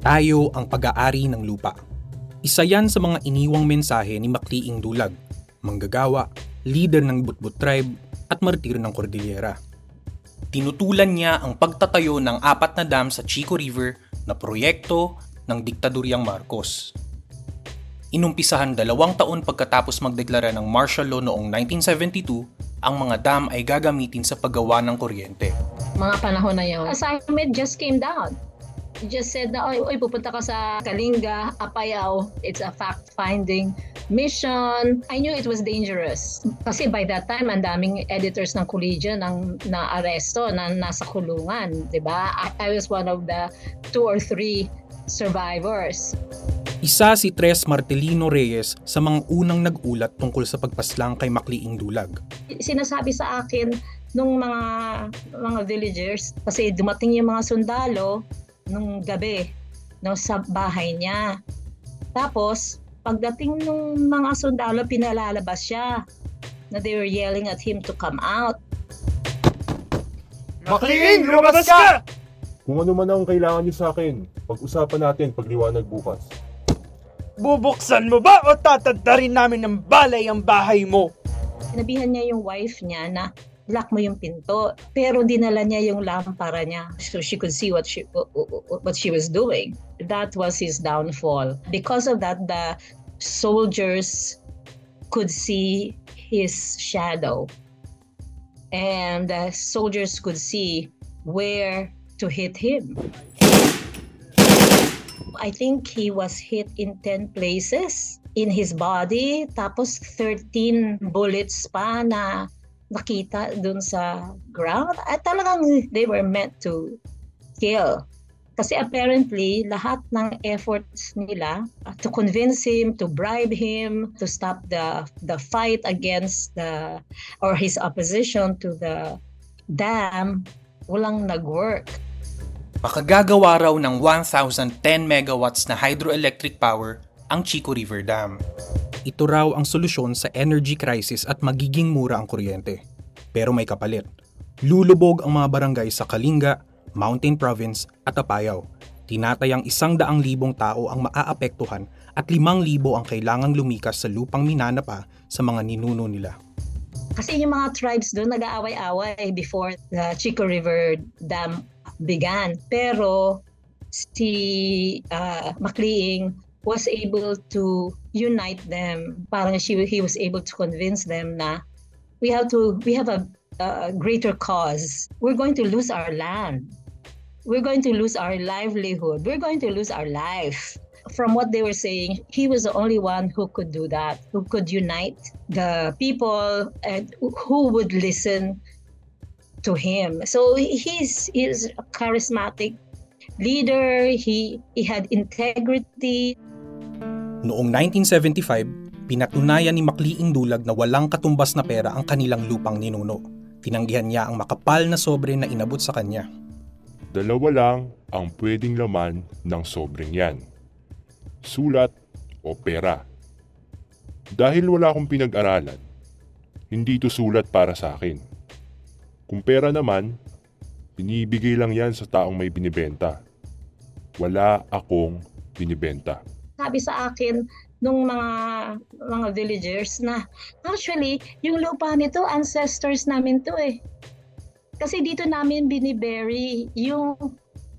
Tayo ang pag-aari ng lupa. Isa yan sa mga iniwang mensahe ni Makliing Dulag, manggagawa, leader ng Butbut tribe at martir ng Cordillera. Tinutulan niya ang pagtatayo ng apat na dam sa Chico River na proyekto ng diktadoryang Marcos. Inumpisahan dalawang taon pagkatapos magdeklara ng martial law noong 1972, ang mga dam ay gagamitin sa paggawa ng kuryente. Mga panahon na yun, assignment just came down. Just said na, oy, oy, pupunta ka sa Kalinga, Apayao. It's a fact-finding mission. I knew it was dangerous. Kasi by that time, ang daming editors ng Collegian ang na-aresto, na nasa kulungan. 'di ba? I, I was one of the two or three survivors. Isa si Tres Martelino Reyes sa mga unang nag-ulat tungkol sa pagpaslang kay Makliing Dulag. Sinasabi sa akin nung mga mga villagers kasi dumating yung mga sundalo nung gabi no, sa bahay niya. Tapos, pagdating nung mga sundalo, pinalalabas siya na they were yelling at him to come out. Makliing, lumabas ka! Kung ano man ang kailangan niyo sa akin, pag-usapan natin pagliwanag bukas. Bubuksan mo ba o tatadtarin namin ng balay ang bahay mo? Sinabihan niya yung wife niya na lock mo yung pinto. Pero dinala niya yung lampara niya so she could see what she what she was doing. That was his downfall. Because of that, the soldiers could see his shadow. And the soldiers could see where to hit him. I think he was hit in 10 places in his body, tapos 13 bullets pa na nakita dun sa ground. At talagang they were meant to kill. Kasi apparently, lahat ng efforts nila uh, to convince him, to bribe him, to stop the the fight against the or his opposition to the dam, walang nag-work. Makagagawa raw ng 1,010 megawatts na hydroelectric power ang Chico River Dam. Ito raw ang solusyon sa energy crisis at magiging mura ang kuryente. Pero may kapalit. Lulubog ang mga barangay sa Kalinga, Mountain Province at Apayao. Tinatayang isang daang libong tao ang maaapektuhan at limang libo ang kailangang lumikas sa lupang minana pa sa mga ninuno nila. Kasi yung mga tribes doon nag-aaway-away before the Chico River Dam began. Pero si uh, Makliing was able to unite them. Parang she, he was able to convince them na we have to we have a, a greater cause. We're going to lose our land. We're going to lose our livelihood. We're going to lose our life. From what they were saying, he was the only one who could do that, who could unite the people and who would listen to him. So he's he's a charismatic leader. He he had integrity. Noong 1975, pinatunayan ni Makliing Dulag na walang katumbas na pera ang kanilang lupang ninuno. Tinanggihan niya ang makapal na sobre na inabot sa kanya. Dalawa lang ang pwedeng laman ng sobreng yan. Sulat o pera. Dahil wala akong pinag-aralan, hindi ito sulat para sa akin. Kung pera naman, binibigay lang yan sa taong may binibenta. Wala akong binibenta sabi sa akin nung mga mga villagers na actually yung lupa nito ancestors namin to eh. Kasi dito namin binibury yung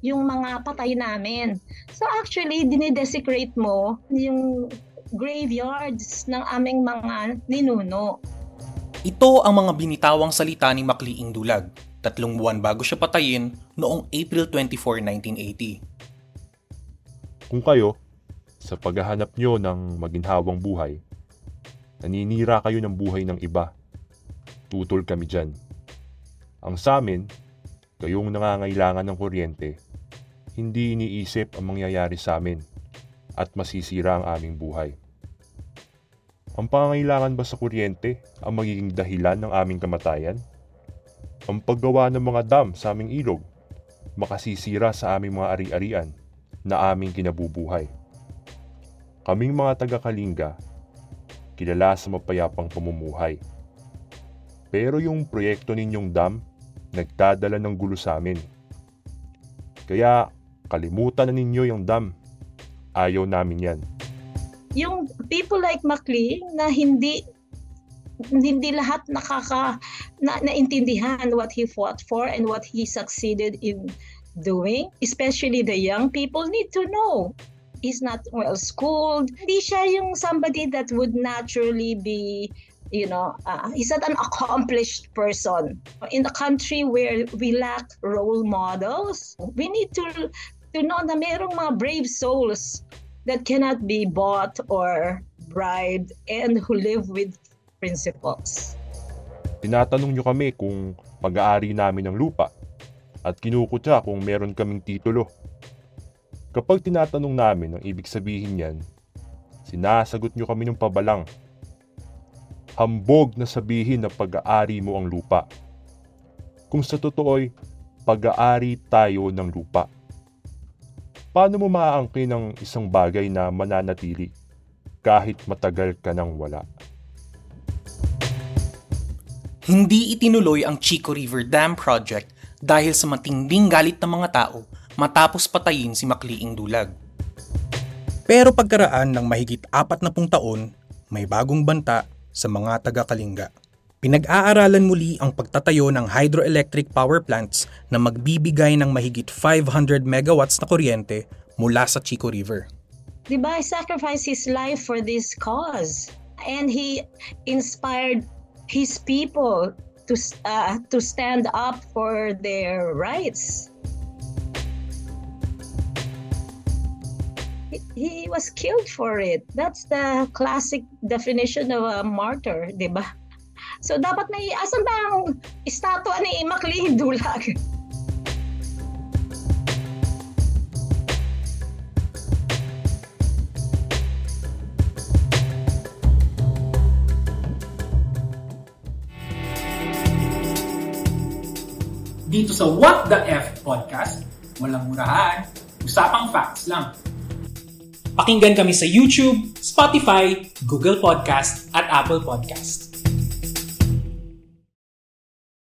yung mga patay namin. So actually dinidesecrate mo yung graveyards ng aming mga ninuno. Ito ang mga binitawang salita ni Makliing Dulag, tatlong buwan bago siya patayin noong April 24, 1980. Kung kayo, sa paghahanap nyo ng maginhawang buhay, naninira kayo ng buhay ng iba. Tutol kami dyan. Ang sa amin, kayong nangangailangan ng kuryente, hindi iniisip ang mangyayari sa amin at masisira ang aming buhay. Ang pangangailangan ba sa kuryente ang magiging dahilan ng aming kamatayan? Ang paggawa ng mga dam sa aming ilog, makasisira sa aming mga ari-arian na aming kinabubuhay. Kaming mga taga-Kalinga, kilala sa mapayapang pamumuhay. Pero yung proyekto ninyong dam, nagdadala ng gulo sa amin. Kaya Kalimutan na ninyo yung dam. Ayaw namin yan. Yung people like McLean na hindi hindi lahat nakaka na, naintindihan what he fought for and what he succeeded in doing especially the young people need to know he's not well schooled hindi siya yung somebody that would naturally be you know uh, he's not an accomplished person in a country where we lack role models we need to to know na merong mga brave souls that cannot be bought or bribed and who live with principles. Tinatanong nyo kami kung mag-aari namin ng lupa at kinukutya kung meron kaming titulo. Kapag tinatanong namin ang ibig sabihin yan, sinasagot nyo kami ng pabalang. Hambog na sabihin na pag-aari mo ang lupa. Kung sa totoo'y pag-aari tayo ng lupa. Paano mo maaangkin ng isang bagay na mananatili kahit matagal ka nang wala? Hindi itinuloy ang Chico River Dam Project dahil sa matinding galit ng mga tao matapos patayin si Makliing Dulag. Pero pagkaraan ng mahigit apat na pung taon, may bagong banta sa mga taga-Kalinga. Pinag-aaralan muli ang pagtatayo ng hydroelectric power plants na magbibigay ng mahigit 500 megawatts na kuryente mula sa Chico River. Diba, he sacrificed his life for this cause. And he inspired his people to uh, to stand up for their rights. He was killed for it. That's the classic definition of a martyr, di ba? So dapat may asan ba ang estatwa ni Maclean Dulag? Dito sa What the F podcast, walang murahan, usapang facts lang. Pakinggan kami sa YouTube, Spotify, Google Podcast at Apple Podcast.